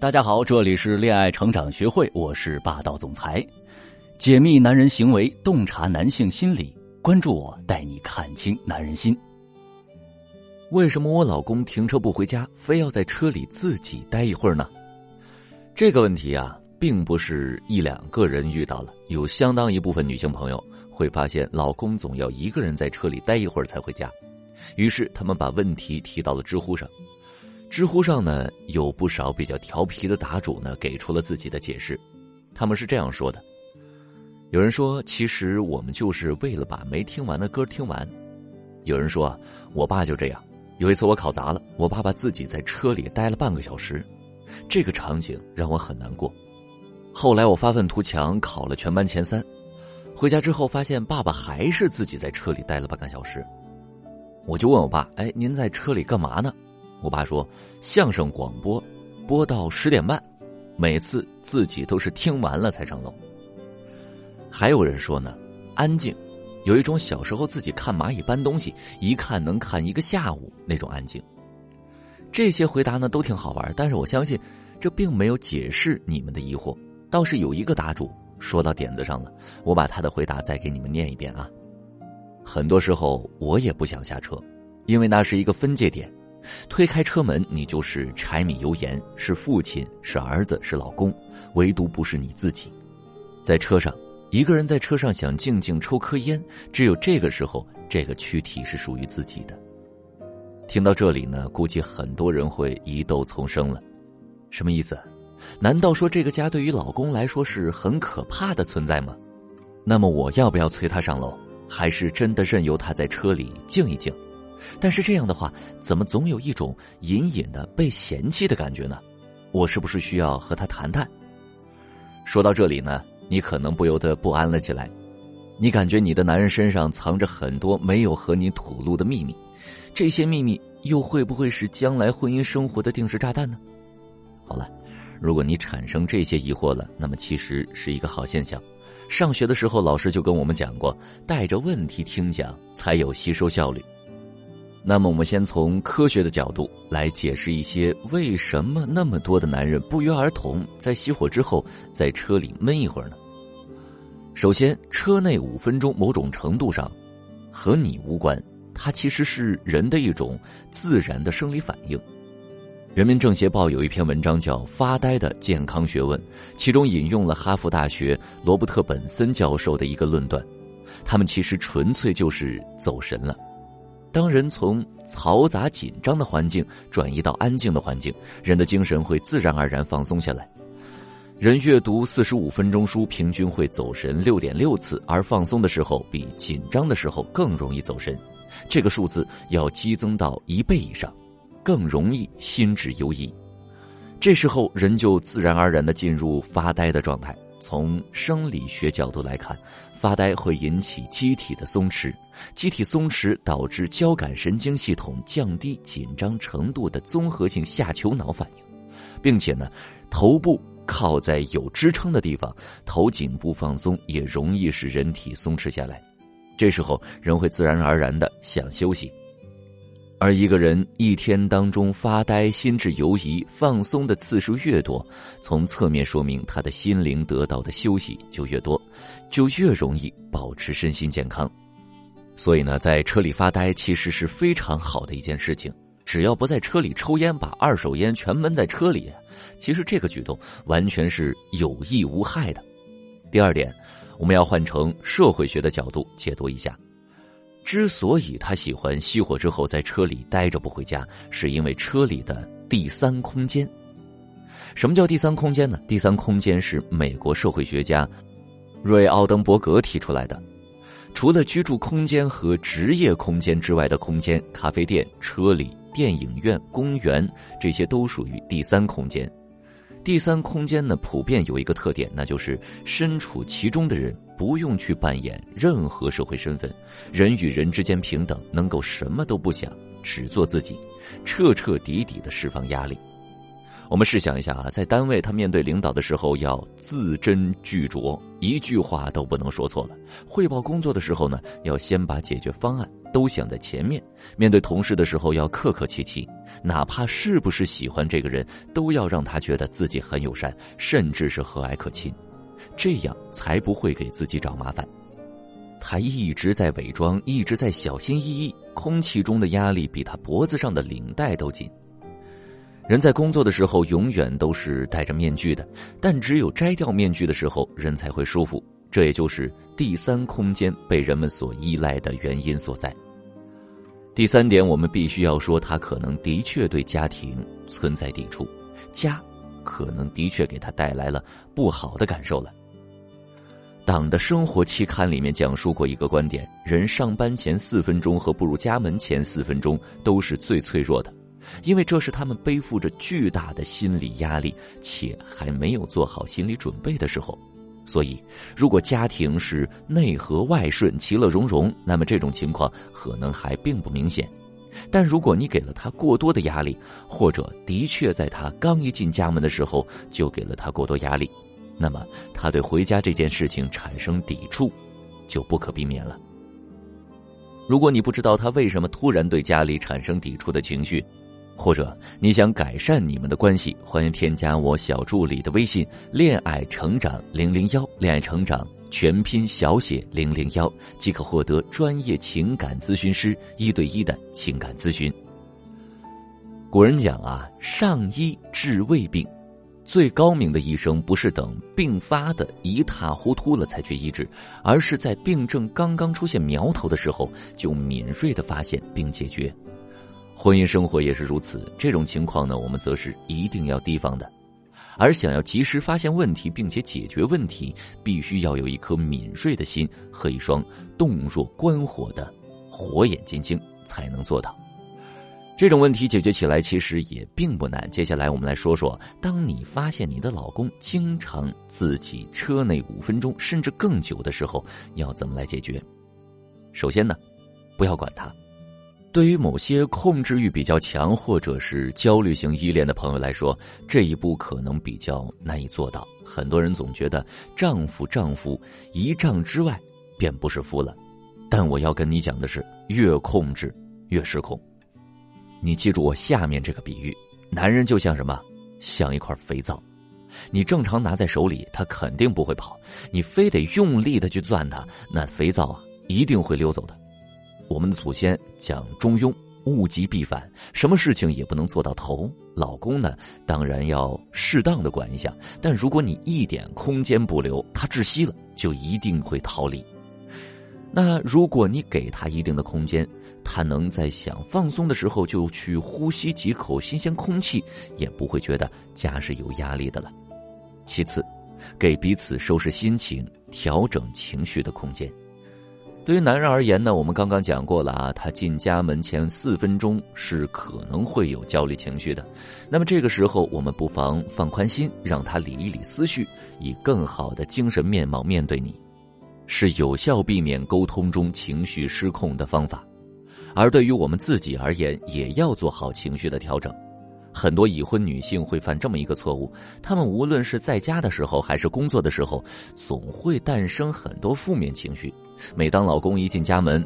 大家好，这里是恋爱成长学会，我是霸道总裁，解密男人行为，洞察男性心理，关注我，带你看清男人心。为什么我老公停车不回家，非要在车里自己待一会儿呢？这个问题啊，并不是一两个人遇到了，有相当一部分女性朋友会发现，老公总要一个人在车里待一会儿才回家，于是他们把问题提到了知乎上。知乎上呢，有不少比较调皮的答主呢，给出了自己的解释。他们是这样说的：有人说，其实我们就是为了把没听完的歌听完；有人说，我爸就这样。有一次我考砸了，我爸爸自己在车里待了半个小时，这个场景让我很难过。后来我发愤图强，考了全班前三，回家之后发现爸爸还是自己在车里待了半个小时，我就问我爸：“哎，您在车里干嘛呢？”我爸说：“相声广播，播到十点半，每次自己都是听完了才上楼。”还有人说呢，安静，有一种小时候自己看蚂蚁搬东西，一看能看一个下午那种安静。这些回答呢都挺好玩，但是我相信，这并没有解释你们的疑惑。倒是有一个答主说到点子上了，我把他的回答再给你们念一遍啊。很多时候我也不想下车，因为那是一个分界点。推开车门，你就是柴米油盐，是父亲，是儿子，是老公，唯独不是你自己。在车上，一个人在车上想静静抽颗烟，只有这个时候，这个躯体是属于自己的。听到这里呢，估计很多人会疑窦丛生了，什么意思？难道说这个家对于老公来说是很可怕的存在吗？那么我要不要催他上楼，还是真的任由他在车里静一静？但是这样的话，怎么总有一种隐隐的被嫌弃的感觉呢？我是不是需要和他谈谈？说到这里呢，你可能不由得不安了起来。你感觉你的男人身上藏着很多没有和你吐露的秘密，这些秘密又会不会是将来婚姻生活的定时炸弹呢？好了，如果你产生这些疑惑了，那么其实是一个好现象。上学的时候，老师就跟我们讲过，带着问题听讲才有吸收效率。那么，我们先从科学的角度来解释一些为什么那么多的男人不约而同在熄火之后在车里闷一会儿呢？首先，车内五分钟某种程度上和你无关，它其实是人的一种自然的生理反应。人民政协报有一篇文章叫《发呆的健康学问》，其中引用了哈佛大学罗伯特本森教授的一个论断：他们其实纯粹就是走神了。当人从嘈杂紧张的环境转移到安静的环境，人的精神会自然而然放松下来。人阅读四十五分钟书，平均会走神六点六次，而放松的时候比紧张的时候更容易走神，这个数字要激增到一倍以上，更容易心智游移。这时候人就自然而然的进入发呆的状态。从生理学角度来看。发呆会引起机体的松弛，机体松弛导致交感神经系统降低紧张程度的综合性下丘脑反应，并且呢，头部靠在有支撑的地方，头颈部放松也容易使人体松弛下来。这时候人会自然而然的想休息，而一个人一天当中发呆、心智游移、放松的次数越多，从侧面说明他的心灵得到的休息就越多。就越容易保持身心健康，所以呢，在车里发呆其实是非常好的一件事情。只要不在车里抽烟，把二手烟全闷在车里，其实这个举动完全是有益无害的。第二点，我们要换成社会学的角度解读一下：之所以他喜欢熄火之后在车里待着不回家，是因为车里的第三空间。什么叫第三空间呢？第三空间是美国社会学家。瑞奥登伯格提出来的，除了居住空间和职业空间之外的空间，咖啡店、车里、电影院、公园，这些都属于第三空间。第三空间呢，普遍有一个特点，那就是身处其中的人不用去扮演任何社会身份，人与人之间平等，能够什么都不想，只做自己，彻彻底底的释放压力。我们试想一下啊，在单位他面对领导的时候要字斟句酌，一句话都不能说错了；汇报工作的时候呢，要先把解决方案都想在前面；面对同事的时候要客客气气，哪怕是不是喜欢这个人，都要让他觉得自己很友善，甚至是和蔼可亲，这样才不会给自己找麻烦。他一直在伪装，一直在小心翼翼，空气中的压力比他脖子上的领带都紧。人在工作的时候永远都是戴着面具的，但只有摘掉面具的时候，人才会舒服。这也就是第三空间被人们所依赖的原因所在。第三点，我们必须要说，他可能的确对家庭存在抵触，家可能的确给他带来了不好的感受了。党的生活期刊里面讲述过一个观点：人上班前四分钟和步入家门前四分钟都是最脆弱的。因为这是他们背负着巨大的心理压力，且还没有做好心理准备的时候，所以，如果家庭是内和外顺、其乐融融，那么这种情况可能还并不明显。但如果你给了他过多的压力，或者的确在他刚一进家门的时候就给了他过多压力，那么他对回家这件事情产生抵触，就不可避免了。如果你不知道他为什么突然对家里产生抵触的情绪，或者你想改善你们的关系，欢迎添加我小助理的微信“恋爱成长零零幺”，恋爱成长全拼小写零零幺，即可获得专业情感咨询师一对一的情感咨询。古人讲啊，上医治未病，最高明的医生不是等病发的一塌糊涂了才去医治，而是在病症刚刚出现苗头的时候就敏锐的发现并解决。婚姻生活也是如此，这种情况呢，我们则是一定要提防的。而想要及时发现问题并且解决问题，必须要有一颗敏锐的心和一双洞若观火的火眼金睛，才能做到。这种问题解决起来其实也并不难。接下来我们来说说，当你发现你的老公经常自己车内五分钟甚至更久的时候，要怎么来解决？首先呢，不要管他。对于某些控制欲比较强或者是焦虑型依恋的朋友来说，这一步可能比较难以做到。很多人总觉得丈夫丈夫一丈之外便不是夫了，但我要跟你讲的是，越控制越失控。你记住我下面这个比喻：男人就像什么？像一块肥皂，你正常拿在手里，他肯定不会跑；你非得用力的去攥它，那肥皂啊，一定会溜走的。我们的祖先讲中庸，物极必反，什么事情也不能做到头。老公呢，当然要适当的管一下，但如果你一点空间不留，他窒息了，就一定会逃离。那如果你给他一定的空间，他能在想放松的时候就去呼吸几口新鲜空气，也不会觉得家是有压力的了。其次，给彼此收拾心情、调整情绪的空间。对于男人而言呢，我们刚刚讲过了啊，他进家门前四分钟是可能会有焦虑情绪的。那么这个时候，我们不妨放宽心，让他理一理思绪，以更好的精神面貌面对你，是有效避免沟通中情绪失控的方法。而对于我们自己而言，也要做好情绪的调整。很多已婚女性会犯这么一个错误：她们无论是在家的时候，还是工作的时候，总会诞生很多负面情绪。每当老公一进家门，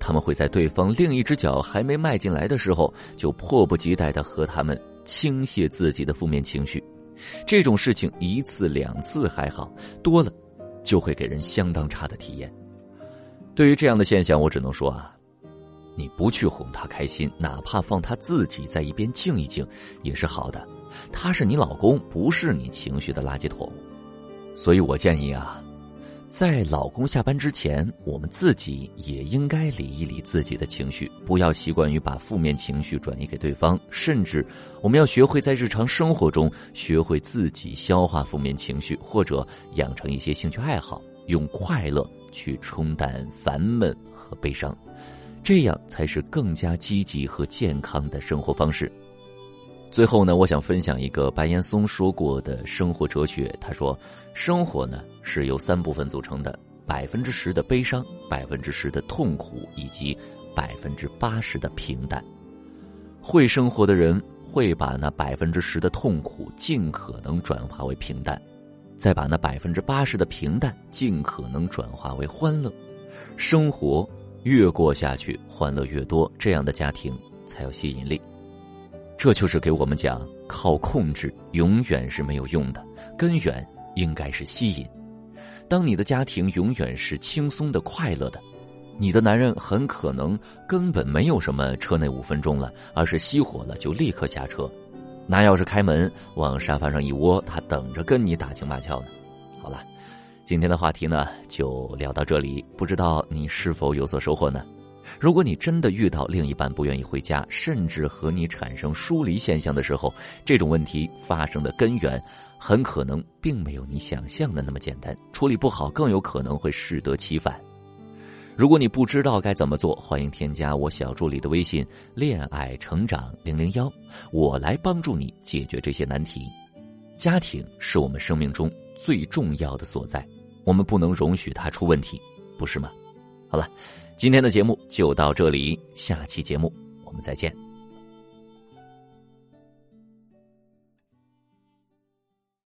他们会在对方另一只脚还没迈进来的时候，就迫不及待的和他们倾泻自己的负面情绪。这种事情一次两次还好，多了就会给人相当差的体验。对于这样的现象，我只能说啊，你不去哄他开心，哪怕放他自己在一边静一静，也是好的。他是你老公，不是你情绪的垃圾桶。所以我建议啊。在老公下班之前，我们自己也应该理一理自己的情绪，不要习惯于把负面情绪转移给对方。甚至，我们要学会在日常生活中学会自己消化负面情绪，或者养成一些兴趣爱好，用快乐去冲淡烦闷和悲伤，这样才是更加积极和健康的生活方式。最后呢，我想分享一个白岩松说过的生活哲学。他说：“生活呢是由三部分组成的，百分之十的悲伤，百分之十的痛苦，以及百分之八十的平淡。会生活的人会把那百分之十的痛苦尽可能转化为平淡，再把那百分之八十的平淡尽可能转化为欢乐。生活越过下去，欢乐越多，这样的家庭才有吸引力。这就是给我们讲，靠控制永远是没有用的，根源应该是吸引。当你的家庭永远是轻松的、快乐的。你的男人很可能根本没有什么车内五分钟了，而是熄火了就立刻下车，拿钥匙开门往沙发上一窝，他等着跟你打情骂俏呢。好了，今天的话题呢就聊到这里，不知道你是否有所收获呢？如果你真的遇到另一半不愿意回家，甚至和你产生疏离现象的时候，这种问题发生的根源很可能并没有你想象的那么简单，处理不好更有可能会适得其反。如果你不知道该怎么做，欢迎添加我小助理的微信“恋爱成长零零幺”，我来帮助你解决这些难题。家庭是我们生命中最重要的所在，我们不能容许它出问题，不是吗？好了，今天的节目就到这里，下期节目我们再见。